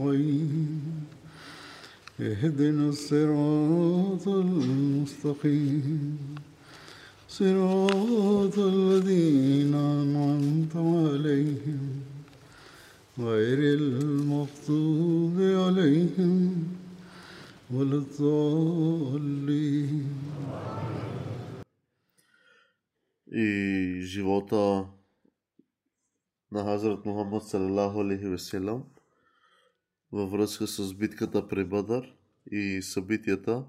نستعين اهدنا الصراط المستقيم صراط الذين أنعمت عليهم غير المغضوب عليهم ولا الضالين и живота на Хазрат Мухаммад салалаху алейхи веселам във връзка с битката при Бадър и събитията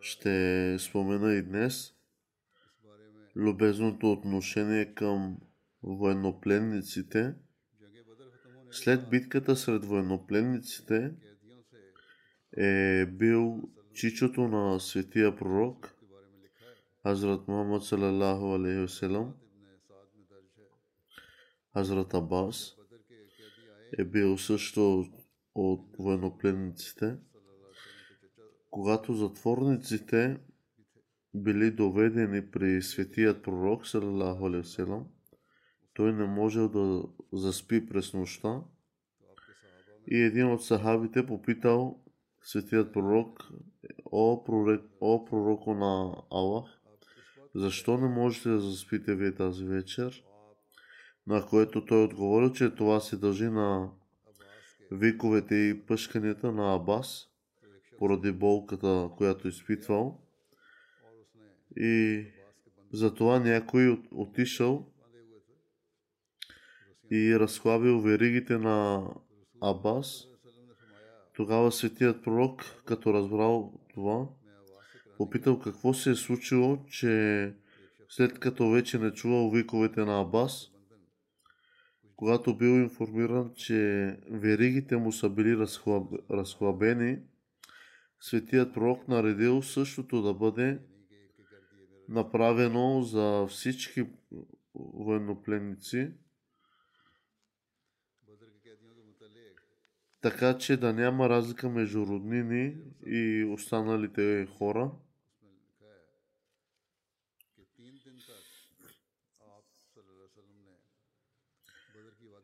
ще спомена и днес любезното отношение към военнопленниците. След битката сред военнопленниците е бил чичото на светия пророк Хазрат Мухаммад салалаху алейхи веселам Хазрат Абас е бил също от военнопленниците. Когато затворниците били доведени при светият пророк, алейхи той не можел да заспи през нощта. И един от сахабите попитал светият пророк, о, пророк, о пророко на Аллах, защо не можете да заспите вие тази вечер? На което той отговорил, че това се дължи на виковете и пъшканията на Абас, поради болката, която изпитвал. И затова някой отишъл и разхлабил веригите на Абас. Тогава светият пророк, като разбрал това, попитал какво се е случило, че след като вече не чувал виковете на Абас, когато бил информиран, че веригите му са били разхлаб... разхлабени, светият пророк наредил същото да бъде направено за всички военнопленници, така че да няма разлика между роднини и останалите хора.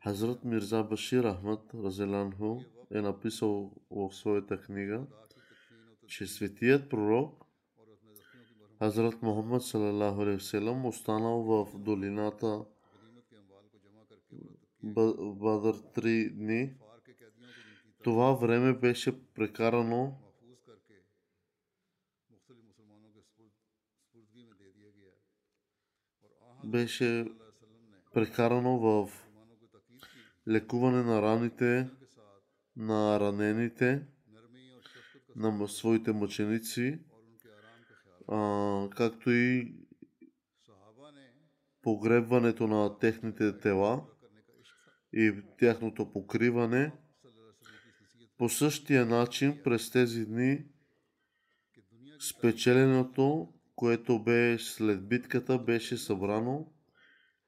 Хазрат Мирза Башир Ахмад Разеланху е написал в своята книга, че светият пророк Хазрат Мухаммад салалаху алейхи останал в долината Бадър три дни. Това време беше прекарано беше прекарано в лекуване на раните, на ранените, на своите мъченици, а, както и погребването на техните тела и тяхното покриване. По същия начин през тези дни спечеленото, което бе след битката, беше събрано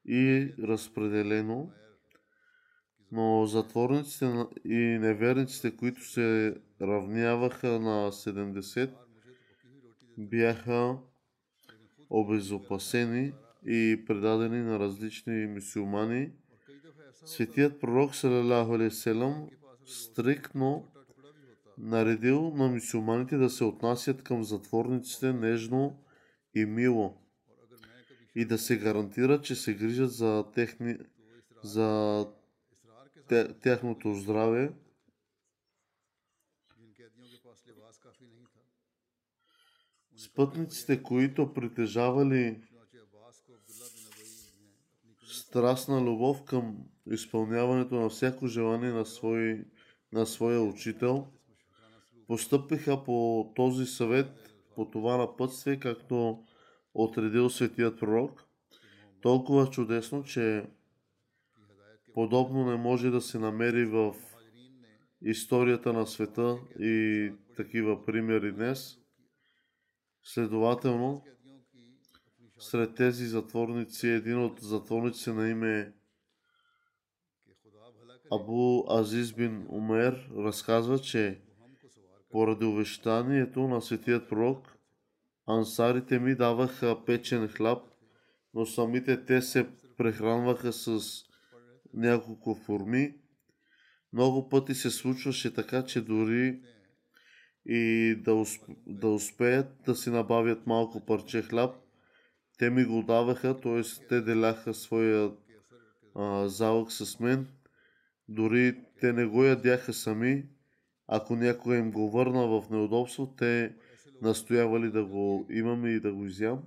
и разпределено но затворниците и неверниците, които се равняваха на 70, бяха обезопасени и предадени на различни мусулмани. Светият пророк салалаху алейхи стриктно наредил на мусулманите да се отнасят към затворниците нежно и мило и да се гарантира, че се грижат за, техни, за тяхното здраве. Спътниците, които притежавали страстна любов към изпълняването на всяко желание на, свой, на своя учител, постъпиха по този съвет, по това напътствие, както отредил светият пророк, толкова чудесно, че Подобно не може да се намери в историята на света и такива примери днес. Следователно, сред тези затворници, един от затворници на име Абу Азиз бин Умер разказва, че поради увещанието на светият пророк, ансарите ми даваха печен хляб, но самите те се прехранваха с няколко форми. Много пъти се случваше така, че дори и да, усп... да успеят да си набавят малко парче хляб, те ми го даваха, т.е. те деляха своя залък с мен. Дори те не го ядяха сами. Ако някой им го върна в неудобство, те настоявали да го имаме и да го изям.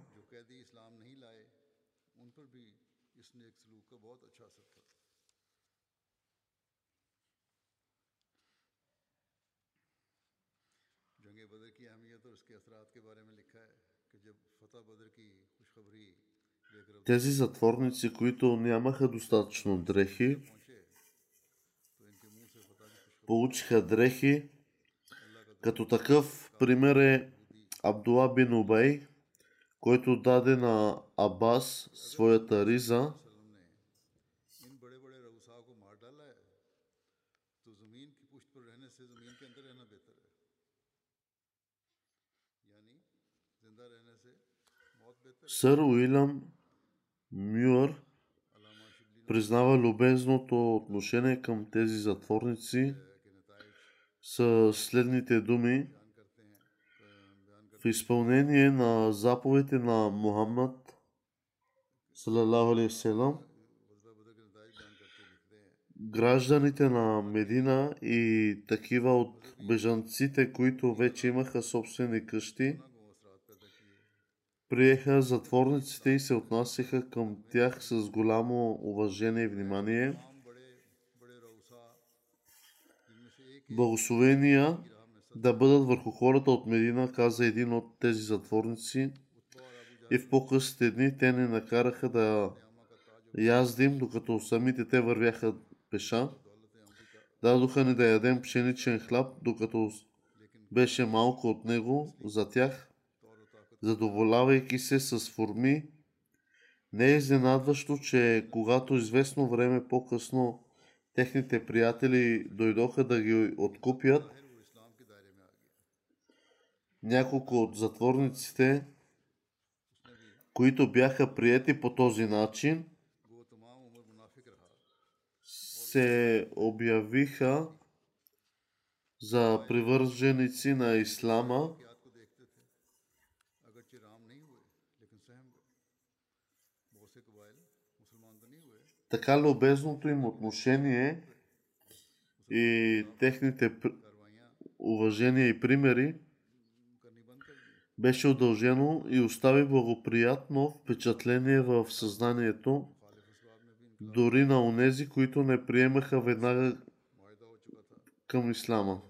Тези затворници, които нямаха достатъчно дрехи, получиха дрехи. Като такъв пример е Абдула бин Убей, който даде на Абас своята риза – Сър Уилям Мюър признава любезното отношение към тези затворници с следните думи. В изпълнение на заповедите на Мухаммад гражданите на Медина и такива от бежанците, които вече имаха собствени къщи – приеха затворниците и се отнасяха към тях с голямо уважение и внимание. Благословения да бъдат върху хората от Медина, каза един от тези затворници. И в по-късните дни те ни накараха да яздим, докато самите те вървяха пеша. Дадоха ни да ядем пшеничен хляб, докато беше малко от него за тях – задоволявайки се с форми, не е изненадващо, че когато известно време по-късно техните приятели дойдоха да ги откупят, няколко от затворниците, които бяха приети по този начин, се обявиха за привърженици на Ислама – така любезното им отношение и техните уважения и примери беше удължено и остави благоприятно впечатление в съзнанието дори на онези, които не приемаха веднага към ислама.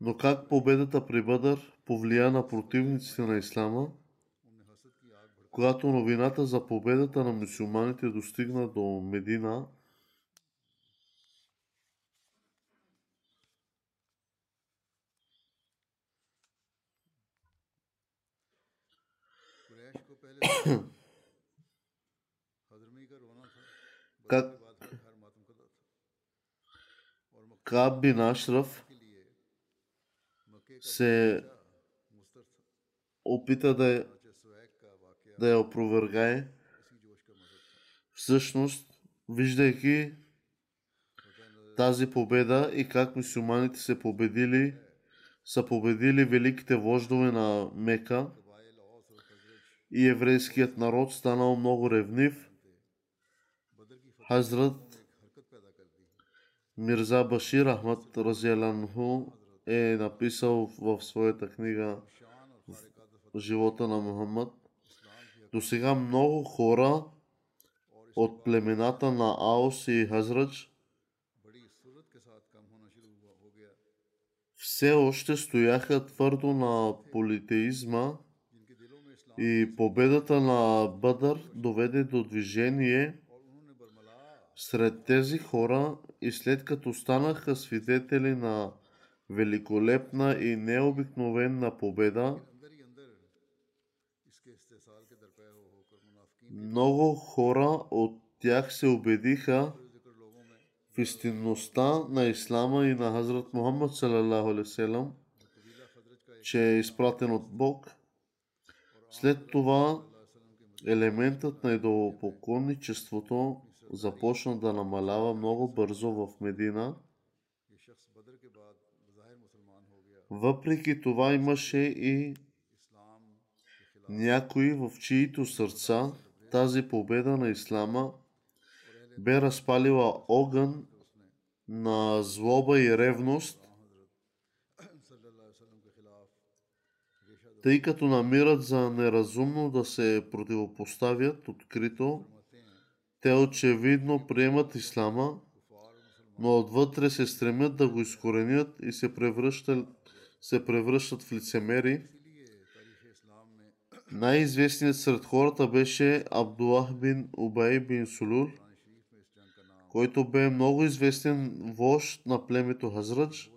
Но как победата при Бъдър повлия на противниците на ислама – когато новината за победата на мусулманите достигна до Медина, как Каб бин се опита да е да я опровергае. Всъщност, виждайки тази победа и как мусулманите се победили, са победили великите вождове на Мека и еврейският народ станал много ревнив. Хазрат Мирза Башир Ахмад Разиаланху е написал в своята книга Живота на Мухаммад до сега много хора от племената на Аос и Хазрач все още стояха твърдо на политеизма и победата на Бъдър доведе до движение сред тези хора и след като станаха свидетели на великолепна и необикновена победа, Много хора от тях се убедиха в истинността на Ислама и на Хазрат Мухаммад, че е изпратен от Бог. След това елементът на идолопоклонничеството започна да намалява много бързо в Медина. Въпреки това имаше и някои в чието сърца тази победа на Ислама бе разпалила огън на злоба и ревност, тъй като намират за неразумно да се противопоставят открито, те очевидно приемат ислама, но отвътре се стремят да го изкоренят и се превръщат, се превръщат в лицемери, най-известният сред хората беше Абдулах бин Убай бин Сулул, който бе много известен вожд на племето Хазрадж,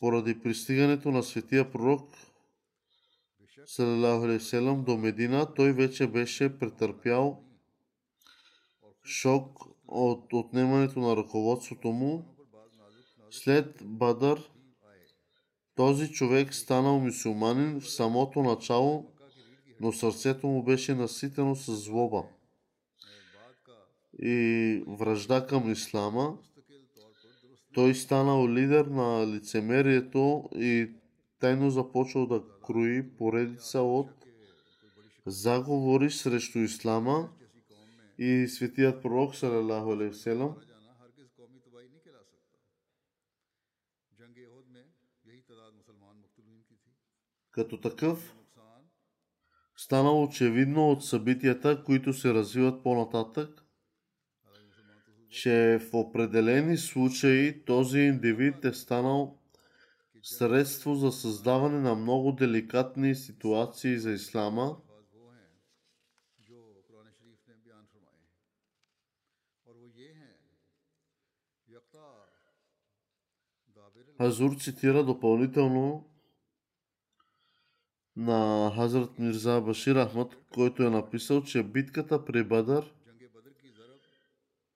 поради пристигането на светия пророк Салам до Медина, той вече беше претърпял шок от отнемането на ръководството му. След Бадър, този човек станал мусулманин в самото начало но сърцето му беше наситено с злоба и връжда към ислама. Той станал лидер на лицемерието и тайно започва да круи поредица от заговори срещу ислама и светият пророк салалаху алейхиселам като такъв стана очевидно от събитията, които се развиват по-нататък, че в определени случаи този индивид е станал средство за създаване на много деликатни ситуации за ислама. Азур цитира допълнително на Хазрат Мирза Башир Ахмад, който е написал, че битката при Бадър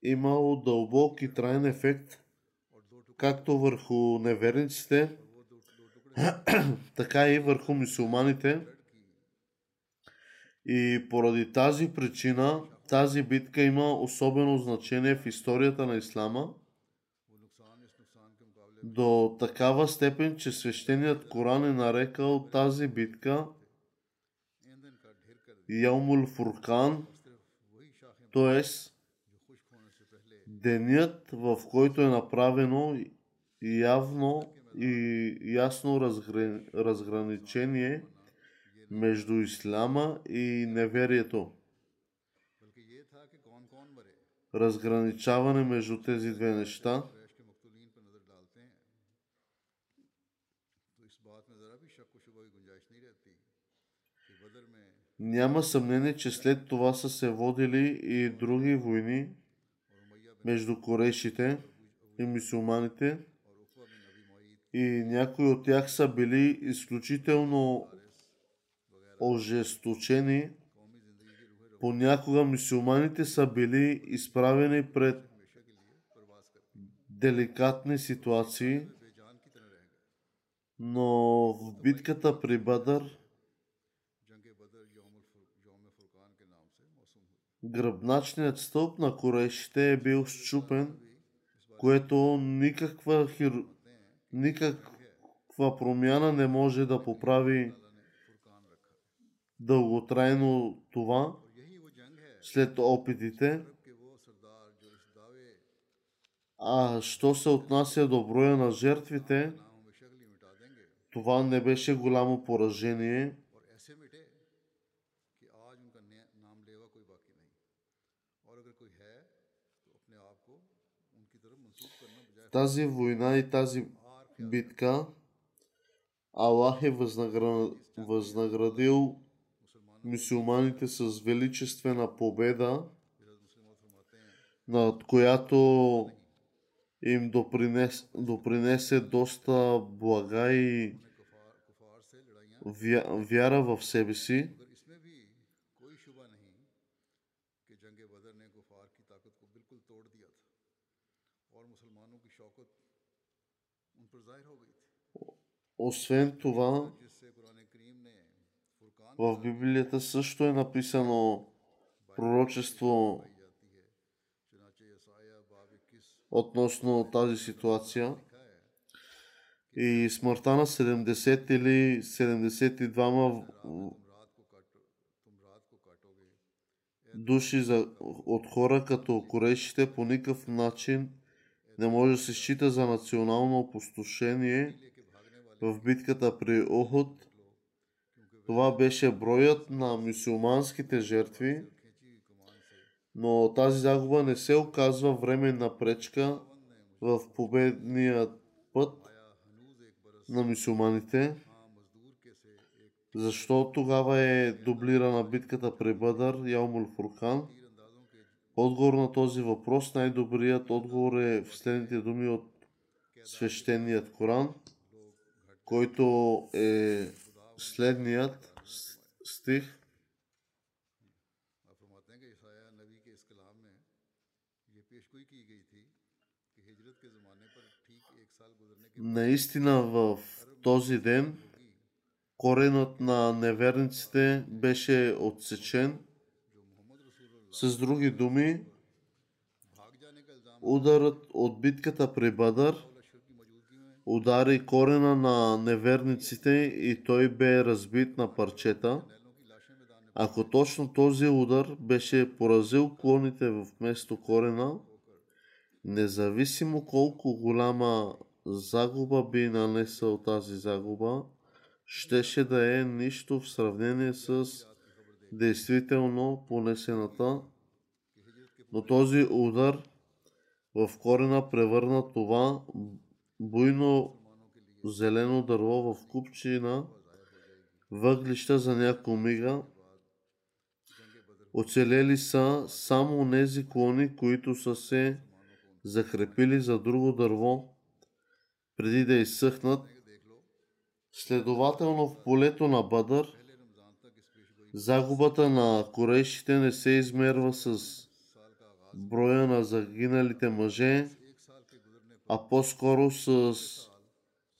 имало дълбок и траен ефект, както върху неверниците, така и върху мусулманите. И поради тази причина тази битка има особено значение в историята на Ислама – до такава степен, че свещеният Коран е нарекал тази битка Яумул Фуркан, т.е. денят, в който е направено явно и ясно разграничение между исляма и неверието. Разграничаване между тези две неща – Няма съмнение, че след това са се водили и други войни между корейшите и мусулманите и някои от тях са били изключително ожесточени. Понякога мусулманите са били изправени пред деликатни ситуации, но в битката при Бадър – Гръбначният стълб на корешите е бил щупен, което никаква, хир... никаква промяна не може да поправи дълготрайно това. След опитите, а що се отнася до броя на жертвите, това не беше голямо поражение, Тази война и тази битка Аллах е възнагра... възнаградил мусулманите с величествена победа, над която им допринес, допринесе доста блага и вяра в себе си. Освен това, в Библията също е написано пророчество относно тази ситуация. И смъртта на 70 или 72 души за, от хора като корейшите по никакъв начин не може да се счита за национално опустошение – в битката при Охот. Това беше броят на мусулманските жертви, но тази загуба не се оказва временна пречка в победния път на мусулманите. Защо тогава е дублирана битката при Бъдър, Яумул Фуркан? Отговор на този въпрос, най-добрият отговор е в следните думи от свещеният Коран – който е следният стих. Наистина в този ден коренът на неверниците беше отсечен. С други думи, ударът от битката при Бадър – удари корена на неверниците и той бе разбит на парчета. Ако точно този удар беше поразил клоните вместо корена, независимо колко голяма загуба би нанесъл тази загуба, щеше да е нищо в сравнение с действително понесената, но този удар в корена превърна това буйно зелено дърво в купчина въглища за няколко мига. Оцелели са само нези клони, които са се закрепили за друго дърво, преди да изсъхнат. Следователно в полето на Бадър, загубата на корешите не се измерва с броя на загиналите мъже, а по-скоро с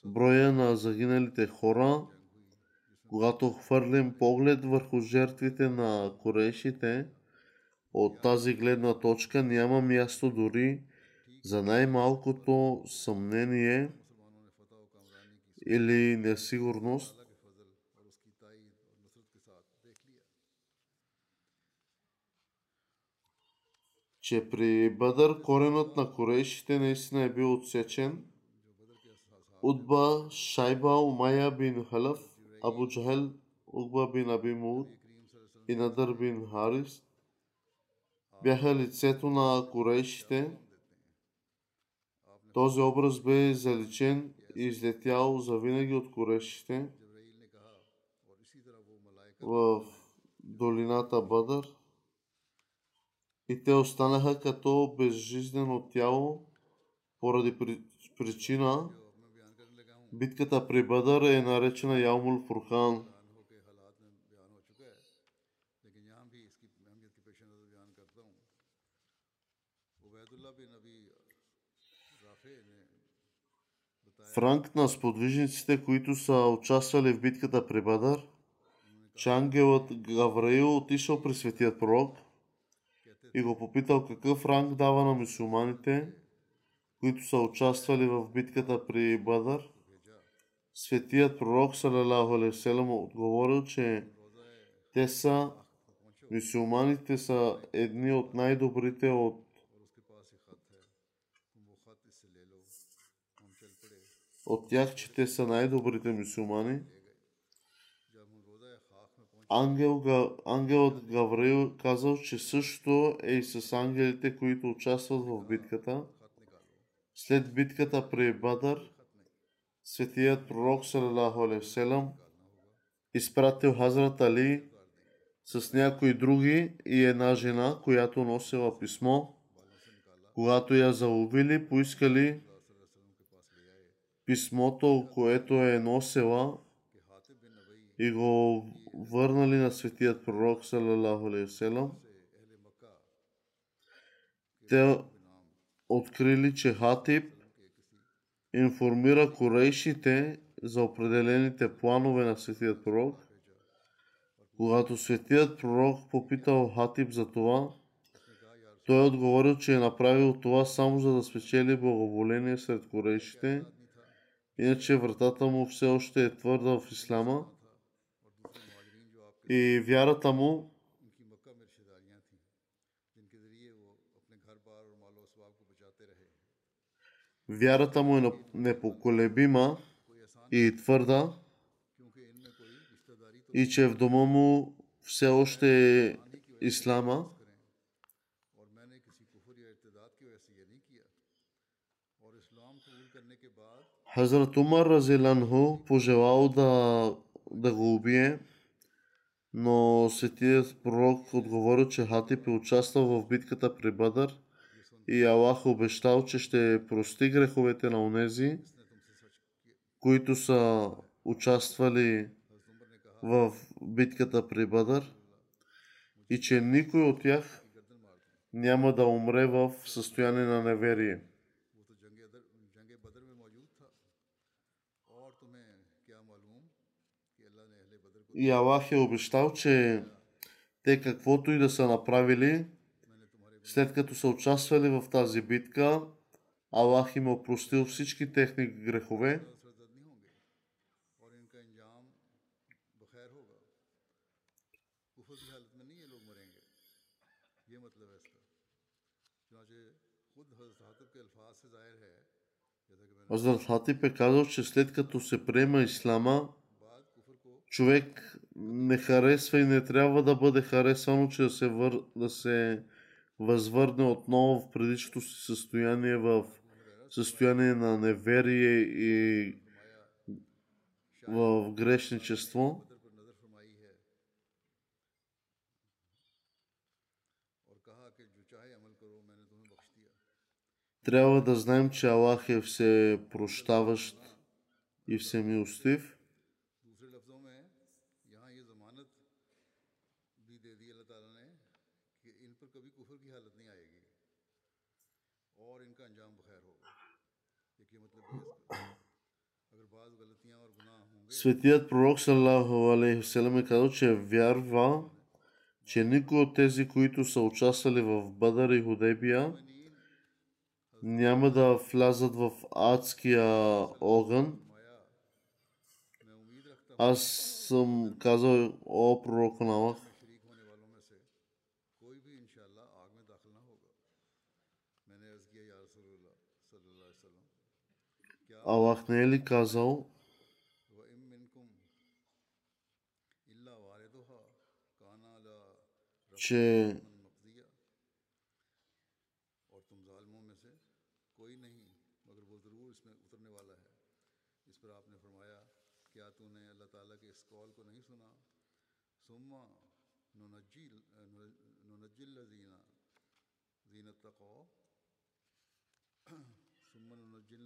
броя на загиналите хора. Когато хвърлим поглед върху жертвите на корешите, от тази гледна точка няма място дори за най-малкото съмнение или несигурност, че при бъдър коренът на корейшите наистина е бил отсечен. Утба Шайба Умая бин Халав, Абу Джахел, Угба бин Аби Муд и Надър бин Харис бяха лицето на корейшите. Този образ бе заличен и излетял завинаги от корейшите в долината Бадър и те останаха като безжизнено тяло поради причина. Битката при Бадър е наречена Яумул Фурхан. Франк на сподвижниците, които са участвали в битката при Бадър, че ангелът Гавраил отишъл при светият пророк и го попитал какъв ранг дава на мусулманите, които са участвали в битката при Бадър. Светият пророк Салалаху Алейхиселам отговорил, че те са мусулманите са едни от най-добрите от от тях, че те са най-добрите мусулмани. Ангел, ангелът Гавраил казал, че също е и с ангелите, които участват в битката. След битката при Бадър, светият пророк Салалаху Селам изпратил Хазрат Али с някои други и една жена, която носила писмо. Когато я заловили, поискали писмото, което е носела и го върнали на светият пророк, салалаху алейхиселам. Те открили, че Хатиб информира корейшите за определените планове на светият пророк. Когато светият пророк попитал Хатиб за това, той отговорил, че е направил това само за да спечели благоволение сред корейшите, иначе вратата му все още е твърда в ислама и вярата му Вярата му е непоколебима и твърда и че в дома му все още е ислама. Хазрат Умар Разиланху пожелал да, да го убие. Но светият пророк отговорил, че Хатип е участвал в битката при Бадър и Аллах обещал, че ще прости греховете на онези, които са участвали в битката при Бадър и че никой от тях няма да умре в състояние на неверие. И Аллах е обещал, че те каквото и да са направили, след като са участвали в тази битка, Аллах им е опростил всички техни грехове. Азрат Хатип е казал, че след като се приема Ислама, човек не харесва и не трябва да бъде харесано, че да се, вър... да се възвърне отново в предишното си състояние, в състояние на неверие и в грешничество. Трябва да знаем, че Аллах е всепрощаващ и всемилостив. Светият пророк Салаху Алейхиселем е казал, че е вярва, че никой от тези, които са участвали в Бадар и Худебия, няма да влязат в адския огън. Аз съм казал, о пророк Намах, Аллах не е ли казал, че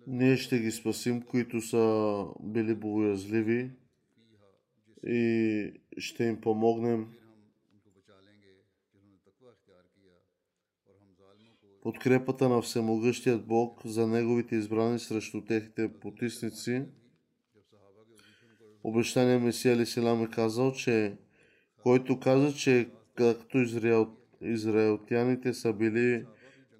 ние ще ги спасим, които са били богоязливи и ще им помогнем. подкрепата на Всемогъщият Бог за Неговите избрани срещу техните потисници. Обещания Месия Лисилам е казал, че който каза, че както израел, израелтяните са били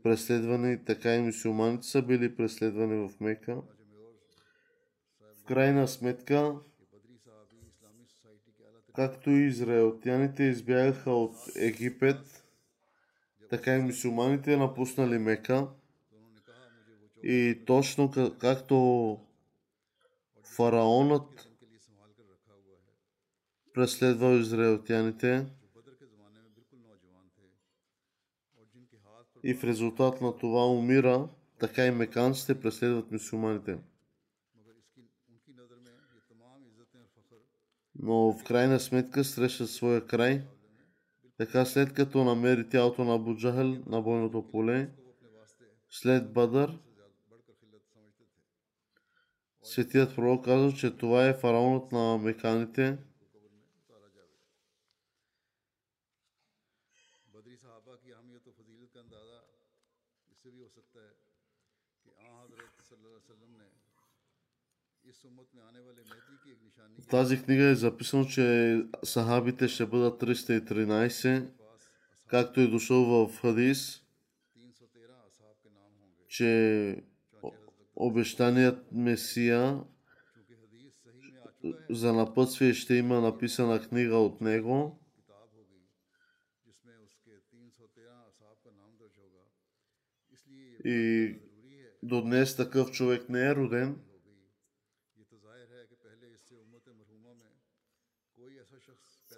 преследвани, така и мусулманите са били преследвани в Мека. В крайна сметка, както и израелтяните избягаха от Египет, така и мусулманите напуснали Мека. И точно както фараонът преследвал израелтяните и в резултат на това умира, така и меканците преследват мусулманите. Но в крайна сметка срещат своя край – така след като намери тялото на Абу на бойното поле, след Бадър, Светият пророк казва, че това е фараонът на меканите, тази книга е записано, че сахабите ще бъдат 313, както е дошъл в хадис, че обещаният Месия за напътствие ще има написана книга от него. И до днес такъв човек не е роден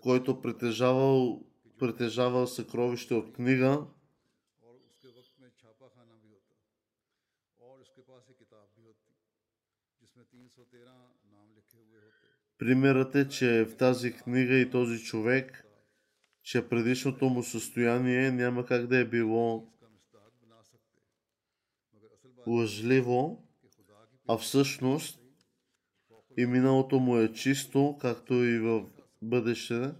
който притежавал, притежавал съкровище от книга, Примерът е, че в тази книга и този човек, че предишното му състояние няма как да е било лъжливо, а всъщност и миналото му е чисто, както и в бъдеще.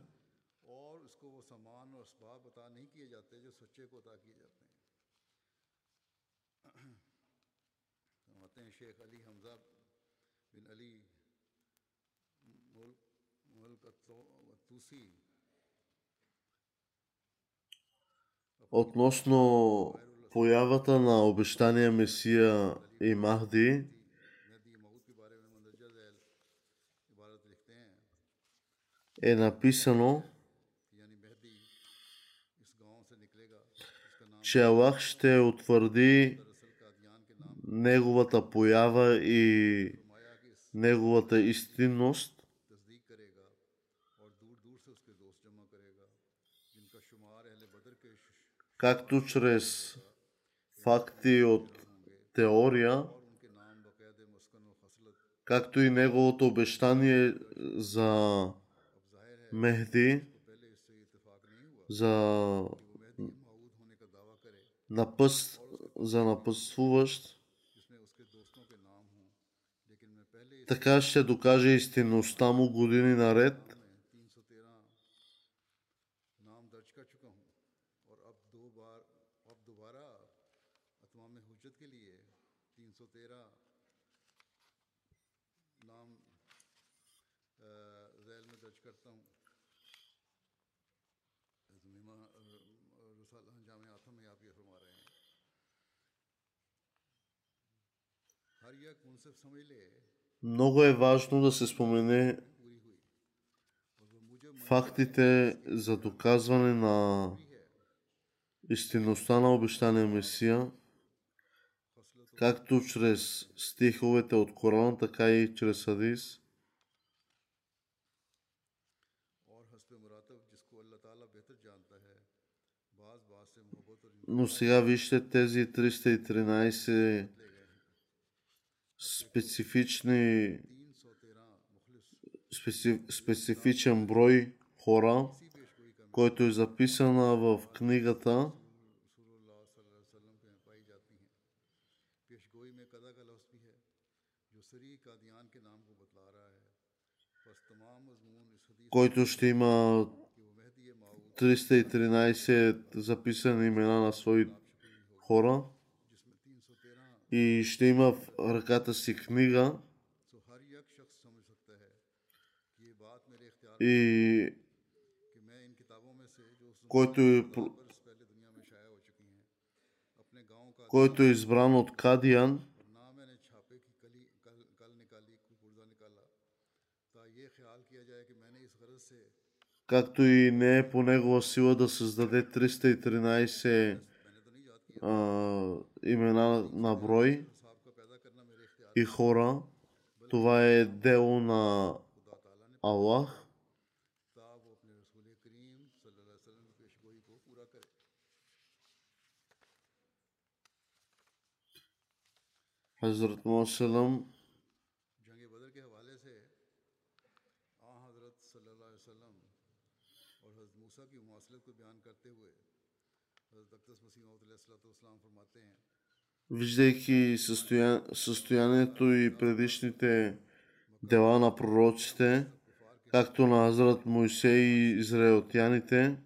Относно появата на обещания Месия и Махди, е написано, че Аллах ще утвърди неговата поява и неговата истинност. както чрез факти от теория, както и неговото обещание за Мехди за напъст, за напъствуващ. Така ще докаже истинността му години наред Много е важно да се спомене фактите за доказване на истинността на обещания Месия, както чрез стиховете от корана, така и чрез Хадис. Но сега вижте тези 313 специфични, специ, специфичен брой хора, който е записана в книгата който ще има 313 записани имена на свои хора и ще има в ръката си книга. И който е, който е избран от Кадиян, както и не е по негова сила да създаде 313 а имена на брой и хора. Това е дело на Аллах. Hazrat Muhammed Виждайки състоя... състоянието и предишните дела на пророците, както на Азрат Моисей и израелтяните,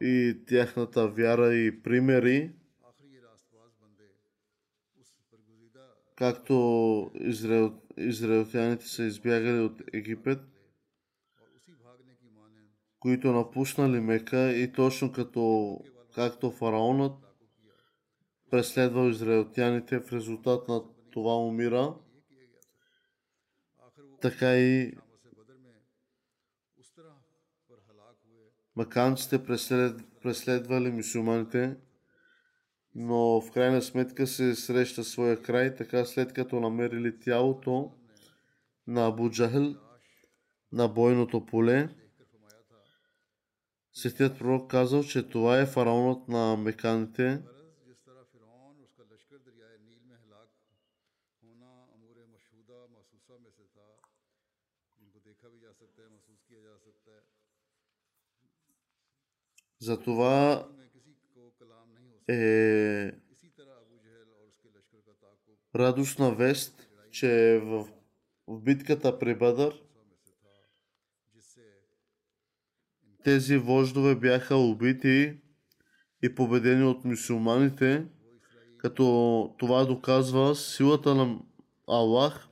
и тяхната вяра и примери, както израел, израелтяните са избягали от Египет, които напуснали Мека и точно като както фараонът преследвал израелтяните в резултат на това умира, така и маканците преслед, преследвали мусулманите, но в крайна сметка се среща своя край, така след като намерили тялото на Абу Джахл на бойното поле, Светият пророк казал, че това е фараонът на меканите. Затова е радостна вест, че в, в битката при Бадър Тези вождове бяха убити и победени от мусулманите, като това доказва силата на Аллах,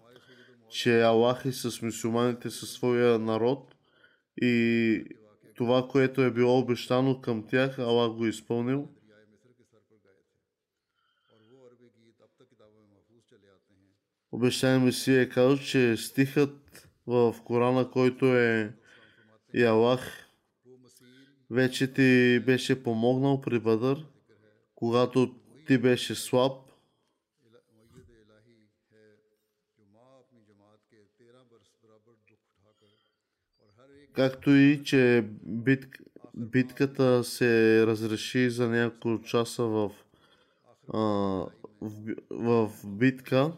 че Аллах е с мусулманите със своя народ и това, което е било обещано към тях, Аллах го е изпълнил. Обещание си е казал, че стихът в Корана, който е и Аллах вече ти беше помогнал при Бадър, когато ти беше слаб. Както и, че битк, битката се разреши за няколко часа в, а, в, в битка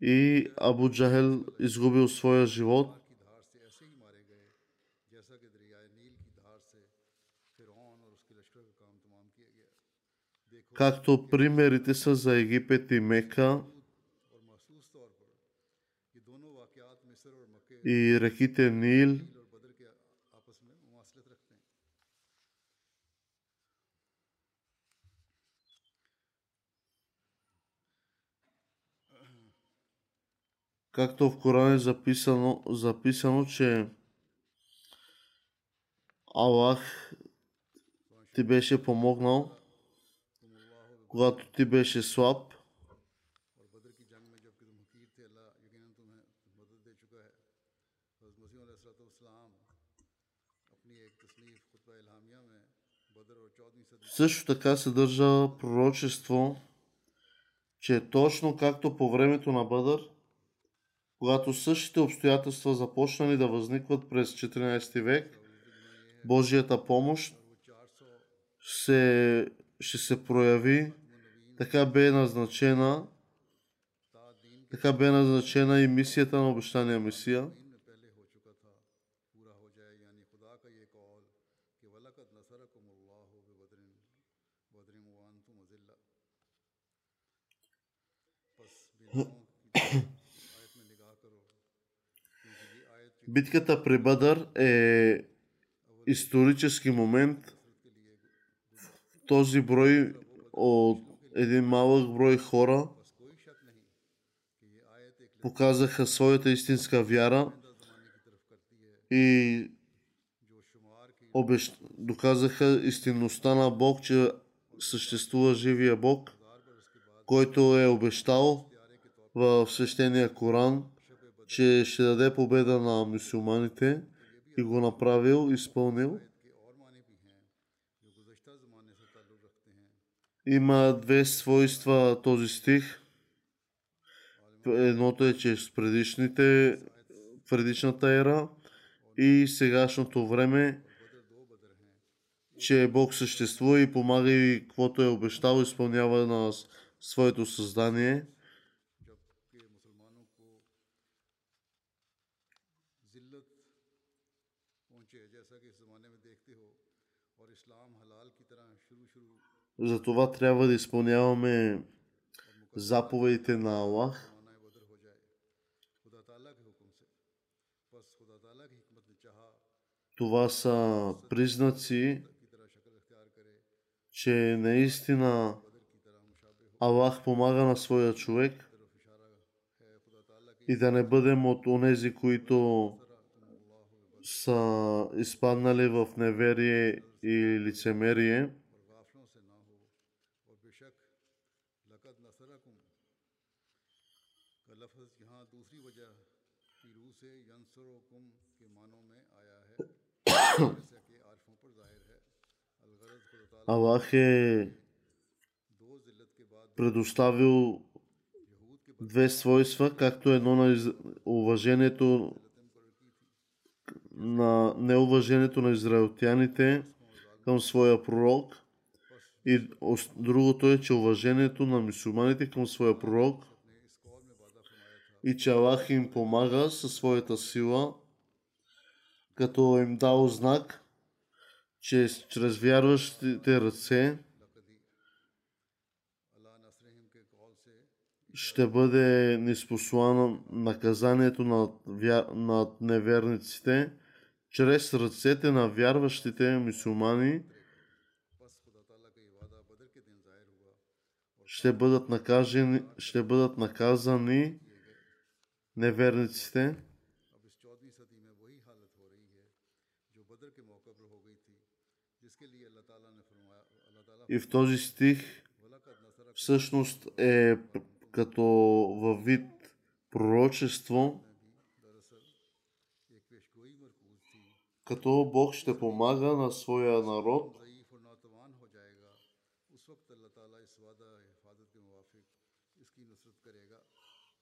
и Абу Джахел изгубил своя живот както примерите са за Египет и Мека и реките Нил, както в Коран е записано, записано че Аллах ти беше помогнал когато ти беше слаб, Също така се държа пророчество, че точно както по времето на Бъдър, когато същите обстоятелства започнали да възникват през 14 век, Божията помощ се, ще се прояви така бе назначена така бе назначена и мисията на обещания Мисия. Битката при Бадър е исторически момент. В този брой от един малък брой хора показаха своята истинска вяра и обещ... доказаха истинността на Бог, че съществува живия Бог, който е обещал в свещения Коран, че ще даде победа на мусулманите и го направил, изпълнил. Има две свойства този стих. Едното е, че с предишните, предишната ера и сегашното време, че Бог съществува и помага и каквото е обещал, изпълнява на своето създание. Затова трябва да изпълняваме заповедите на Аллах. Това са признаци, че наистина Аллах помага на своя човек и да не бъдем от онези, които са изпаднали в неверие и лицемерие. Аллах е предоставил две свойства, както едно на из... уважението на неуважението на израелтяните към своя пророк и другото е, че уважението на мусулманите към своя пророк и че Аллах им помага със своята сила като им дал знак, че чрез вярващите ръце ще бъде неспослано наказанието над, над неверниците чрез ръцете на вярващите мусулмани ще бъдат, накажени, ще бъдат наказани неверниците. И в този стих всъщност е като във вид пророчество, като Бог ще помага на своя народ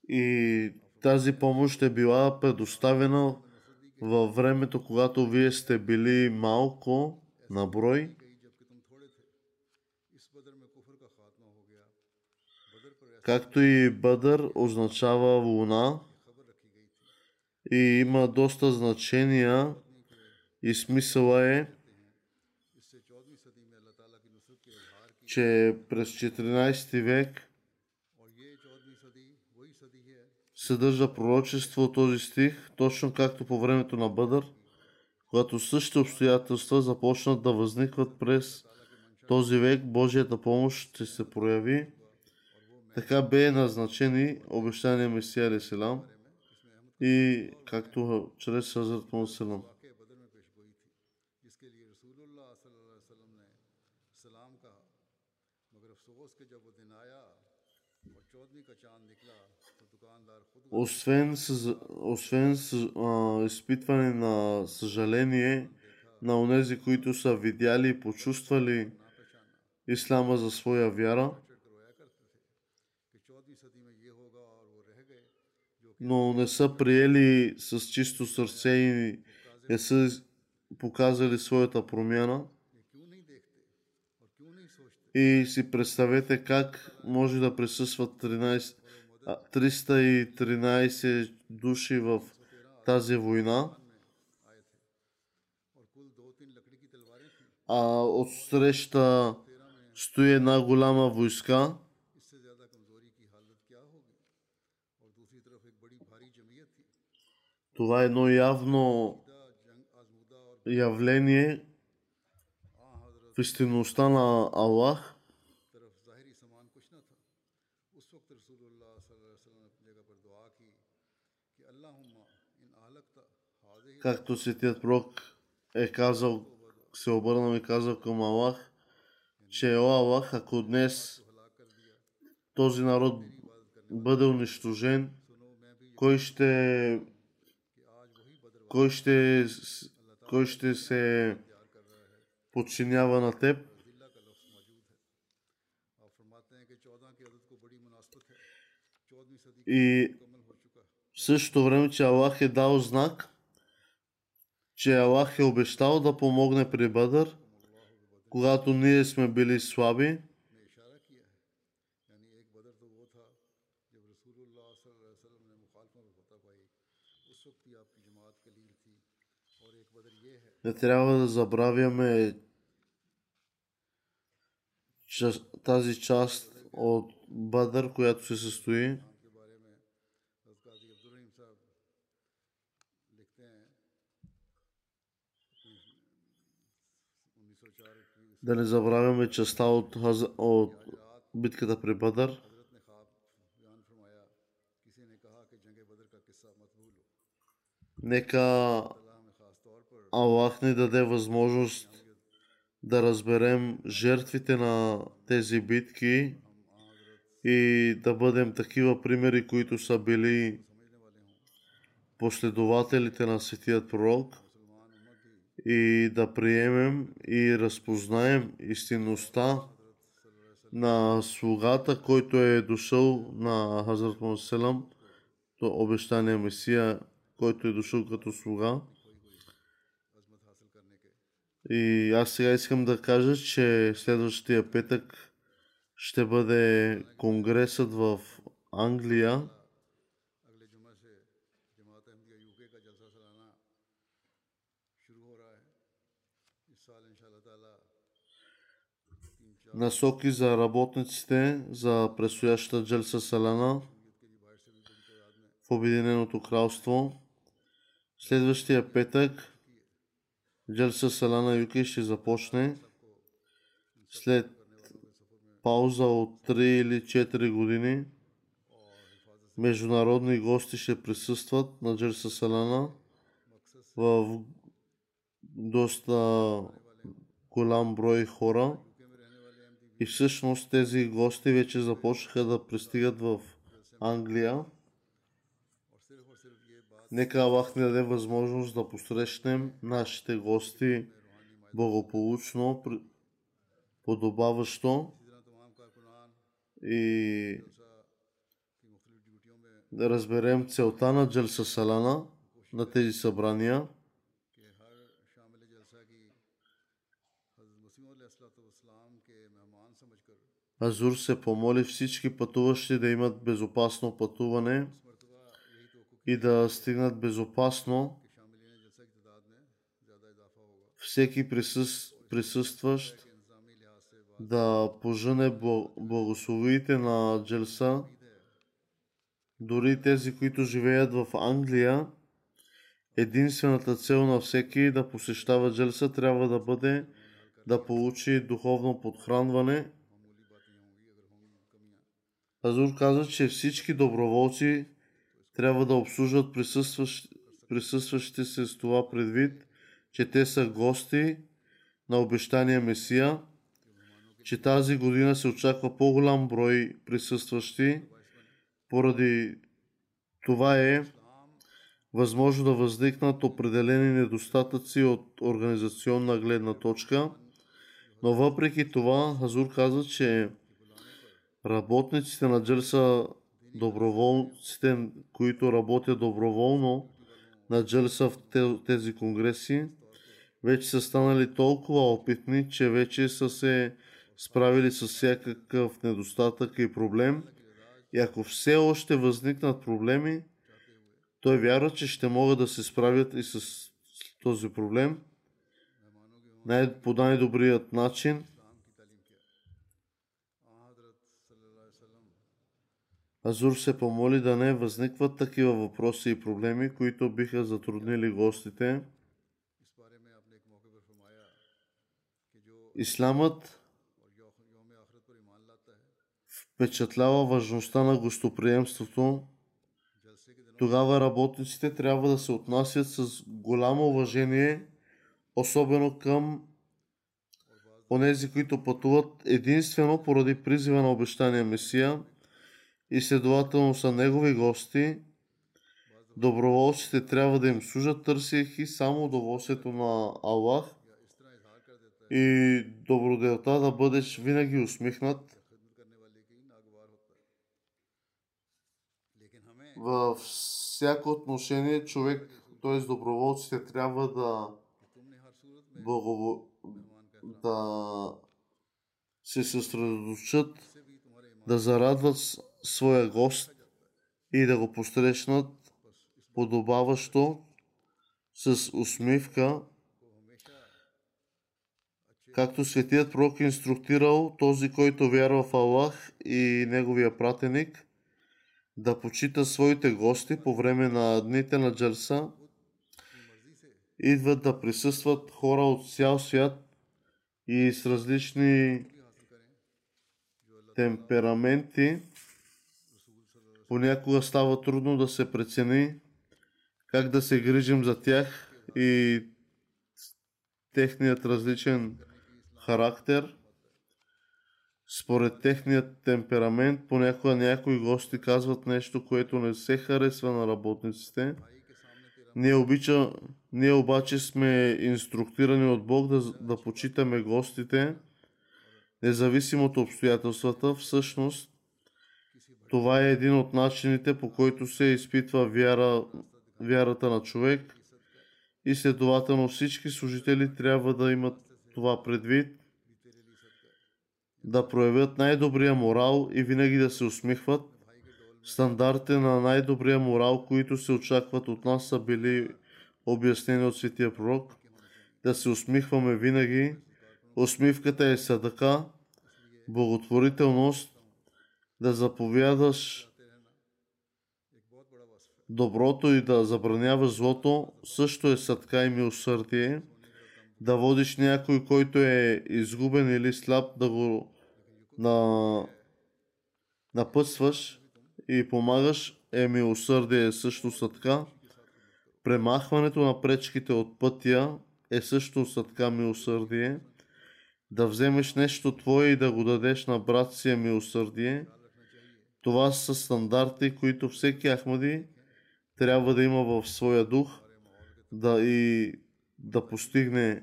и тази помощ ще била предоставена във времето, когато вие сте били малко на брой. както и Бадър означава луна. И има доста значения и смисъла е, че през 14 век съдържа пророчество този стих, точно както по времето на Бъдър, когато същите обстоятелства започнат да възникват през този век, Божията помощ ще се прояви. Така бе назначен и обещания Месия Селам и както чрез Хазрат Мусалам. Освен освен а, изпитване на съжаление на онези, които са видяли и почувствали ислама за своя вяра, но не са приели с чисто сърце и не са показали своята промяна. И си представете как може да присъстват 13, 313 души в тази война. А отсреща стои една голяма войска. Това е едно явно явление в истинността на Аллах. Както светият пророк е казал, се обърнал и казал към Аллах, че О Аллах, ако днес този народ бъде унищожен, кой ще кой ще, кой ще се подчинява на теб? И в същото време, че Аллах е дал знак, че Аллах е обещал да помогне при Бъдър, когато ние сме били слаби Не трябва да забравяме тази част от Бадър, която се състои Да не забравяме частта от, от битката при Бадър. Нека Аллах ни даде възможност да разберем жертвите на тези битки и да бъдем такива примери, които са били последователите на Светият пророк и да приемем и разпознаем истинността на слугата, който е дошъл на Хазрат Муселам, то обещания Месия, който е дошъл като слуга. И аз сега искам да кажа, че следващия петък ще бъде конгресът в Англия. Насоки за работниците за предстоящата Джелса Салана в Обединеното кралство. Следващия петък Джелса Салана Юки ще започне след пауза от 3 или 4 години. Международни гости ще присъстват на Джелса Салана в доста голям брой хора. И всъщност тези гости вече започнаха да пристигат в Англия. Нека Аллах ни даде възможност да посрещнем нашите гости благополучно, подобаващо и да разберем целта на Джалса Салана, на тези събрания. Азур се помоли всички пътуващи да имат безопасно пътуване и да стигнат безопасно. Всеки присъс, присъстващ да пожене благословите на Джелса, дори тези, които живеят в Англия, единствената цел на всеки да посещава Джелса трябва да бъде да получи духовно подхранване. Азур каза, че всички доброволци трябва да обслужват присъстващ, присъстващите се с това предвид, че те са гости на обещания Месия, че тази година се очаква по-голям брой присъстващи. Поради това е възможно да възникнат определени недостатъци от организационна гледна точка, но въпреки това Хазур каза, че работниците на Джелса, доброволците, които работят доброволно на Джелса в те- тези конгреси, вече са станали толкова опитни, че вече са се справили с всякакъв недостатък и проблем. И ако все още възникнат проблеми, той вярва, че ще могат да се справят и с този проблем най- по най-добрият начин. Азур се помоли да не възникват такива въпроси и проблеми, които биха затруднили гостите. Исламът впечатлява важността на гостоприемството. Тогава работниците трябва да се отнасят с голямо уважение, особено към онези, които пътуват единствено поради призива на обещания Месия – и следователно са негови гости, доброволците трябва да им служат, търсейки само удоволствието на Аллах и добродетелта да бъдеш винаги усмихнат. Във всяко отношение човек, т.е. доброволците трябва да благово... да се съсредоточат, да зарадват своя гост и да го посрещнат подобаващо с усмивка, както светият пророк инструктирал този, който вярва в Аллах и неговия пратеник, да почита своите гости по време на дните на джарса, идват да присъстват хора от цял свят и с различни темпераменти, понякога става трудно да се прецени как да се грижим за тях и техният различен характер. Според техният темперамент, понякога някои гости казват нещо, което не се харесва на работниците. Ние, обича, ние обаче сме инструктирани от Бог да, да почитаме гостите, независимо от обстоятелствата. Всъщност, това е един от начините, по който се изпитва вяра, вярата на човек и следователно всички служители трябва да имат това предвид, да проявят най-добрия морал и винаги да се усмихват. Стандартите на най-добрия морал, които се очакват от нас, са били обяснени от Светия Пророк. Да се усмихваме винаги. Усмивката е съдъка, благотворителност, да заповядаш доброто и да забраняваш злото, също е съдка и милосърдие. Да водиш някой, който е изгубен или слаб, да го на... напътстваш и помагаш е милосърдие е също съдка. Премахването на пречките от пътя е също съдка милосърдие. Да вземеш нещо твое и да го дадеш на брат си е милосърдие това са стандарти, които всеки Ахмади трябва да има в своя дух да и да постигне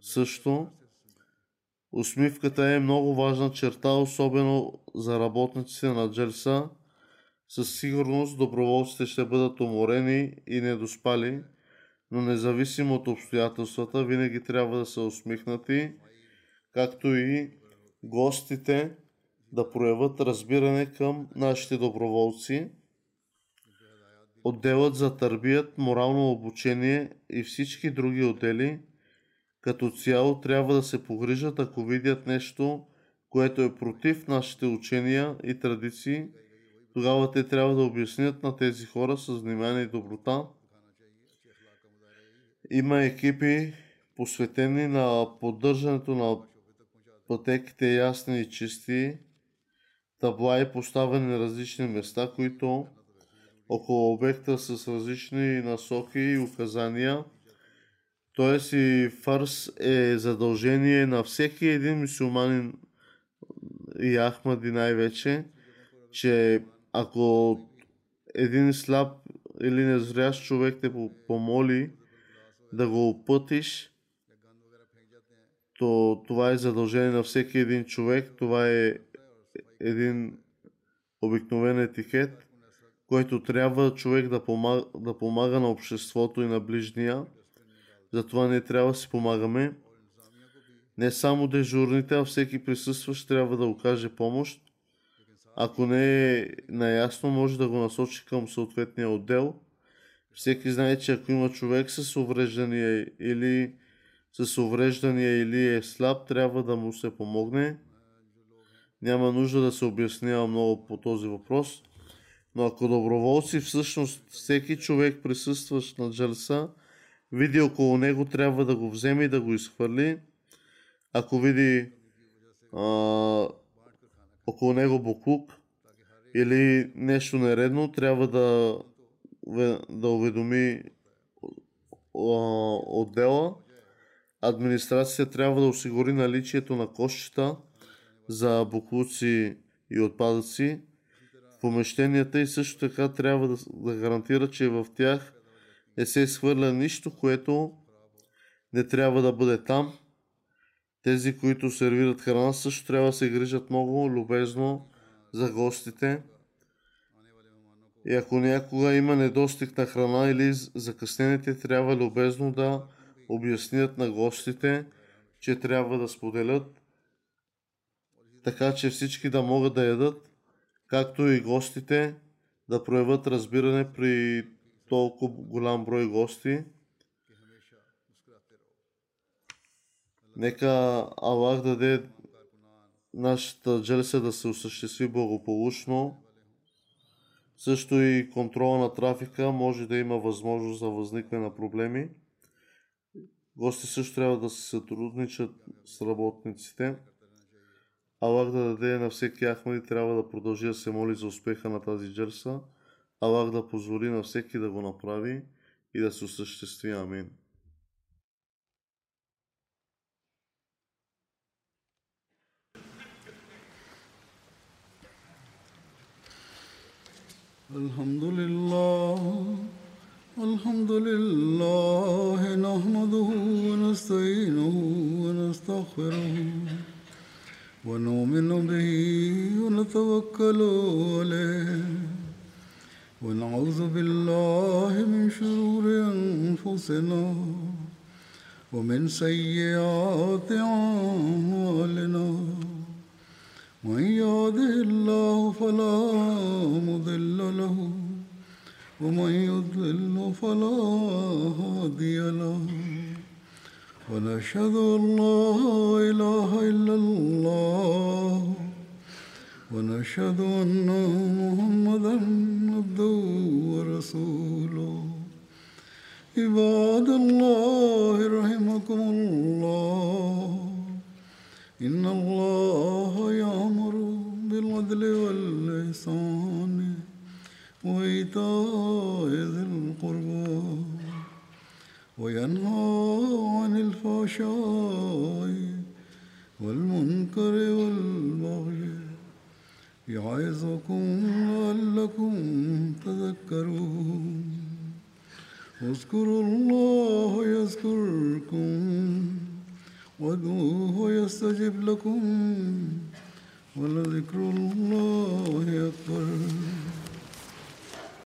също. Усмивката е много важна черта, особено за работниците на Джерса. Със сигурност доброволците ще бъдат уморени и недоспали, но независимо от обстоятелствата, винаги трябва да са усмихнати, както и гостите да проявят разбиране към нашите доброволци. Отделът за търбият, морално обучение и всички други отдели като цяло трябва да се погрижат, ако видят нещо, което е против нашите учения и традиции, тогава те трябва да обяснят на тези хора с внимание и доброта. Има екипи посветени на поддържането на пътеките ясни и чисти, табла и поставени на различни места, които около обекта с различни насоки и указания. Тоест и фарс е задължение на всеки един мусулманин и Ахмади най-вече, че ако един слаб или незрящ човек те по- помоли да го опътиш, то това е задължение на всеки един човек. Това е един обикновен етикет, който трябва човек да помага, да помага на обществото и на ближния. Затова не трябва да си помагаме. Не само дежурните, а всеки присъстващ трябва да окаже помощ. Ако не е наясно, може да го насочи към съответния отдел. Всеки знае, че ако има човек с увреждания или с увреждания или е слаб, трябва да му се помогне. Няма нужда да се обяснява много по този въпрос. Но ако доброволци, всъщност всеки човек присъстващ на джалса, види около него, трябва да го вземе и да го изхвърли. Ако види а, около него буклук или нещо нередно, трябва да, да уведоми отдела. Администрацията трябва да осигури наличието на кошчета за буклуци и отпадъци в помещенията и също така трябва да, да гарантира, че в тях не се изхвърля нищо, което не трябва да бъде там. Тези, които сервират храна, също трябва да се грижат много любезно за гостите. И ако някога има недостиг на храна или закъснените, трябва любезно да обяснят на гостите, че трябва да споделят, така че всички да могат да ядат, както и гостите да проявят разбиране при толкова голям брой гости. Нека Аллах даде нашата джелса да се осъществи благополучно. Също и контрола на трафика може да има възможност за възникване на проблеми. Гости също трябва да се сътрудничат с работниците. Аллах да даде на всеки Ахмади трябва да продължи да се моли за успеха на тази джерса. Аллах да позволи на всеки да го направи и да се осъществи. Амин. الحمد لله الحمد لله ونتوكل عليه. ونعوذ بالله من شرور أنفسنا ومن سيئات أعمالنا. من يهده الله فلا مضل له ومن يضلل فلا هادي له. ونشهد أن لا ونشهد ان